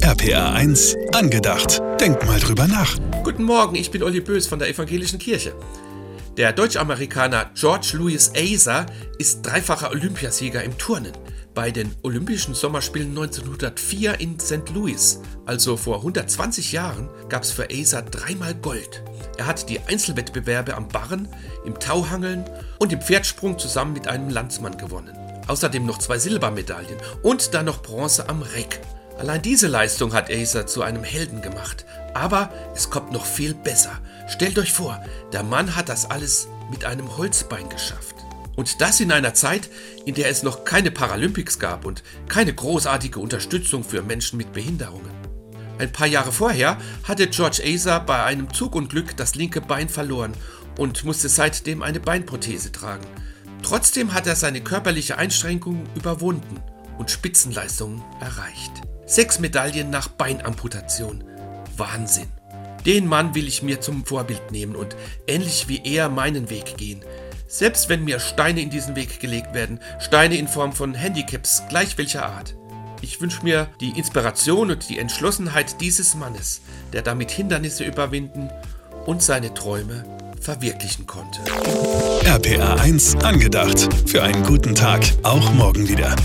RPA 1, angedacht. Denk mal drüber nach. Guten Morgen, ich bin Olli Bös von der Evangelischen Kirche. Der Deutsch-Amerikaner George Louis Azer ist dreifacher Olympiasieger im Turnen. Bei den Olympischen Sommerspielen 1904 in St. Louis, also vor 120 Jahren, gab es für Azer dreimal Gold. Er hat die Einzelwettbewerbe am Barren, im Tauhangeln und im Pferdsprung zusammen mit einem Landsmann gewonnen. Außerdem noch zwei Silbermedaillen und dann noch Bronze am Reck. Allein diese Leistung hat Acer zu einem Helden gemacht. Aber es kommt noch viel besser. Stellt euch vor, der Mann hat das alles mit einem Holzbein geschafft. Und das in einer Zeit, in der es noch keine Paralympics gab und keine großartige Unterstützung für Menschen mit Behinderungen. Ein paar Jahre vorher hatte George Acer bei einem Zugunglück das linke Bein verloren und musste seitdem eine Beinprothese tragen. Trotzdem hat er seine körperliche Einschränkung überwunden und Spitzenleistungen erreicht. Sechs Medaillen nach Beinamputation. Wahnsinn. Den Mann will ich mir zum Vorbild nehmen und ähnlich wie er meinen Weg gehen. Selbst wenn mir Steine in diesen Weg gelegt werden, Steine in Form von Handicaps gleich welcher Art. Ich wünsche mir die Inspiration und die Entschlossenheit dieses Mannes, der damit Hindernisse überwinden und seine Träume verwirklichen konnte. RPA 1, angedacht. Für einen guten Tag, auch morgen wieder.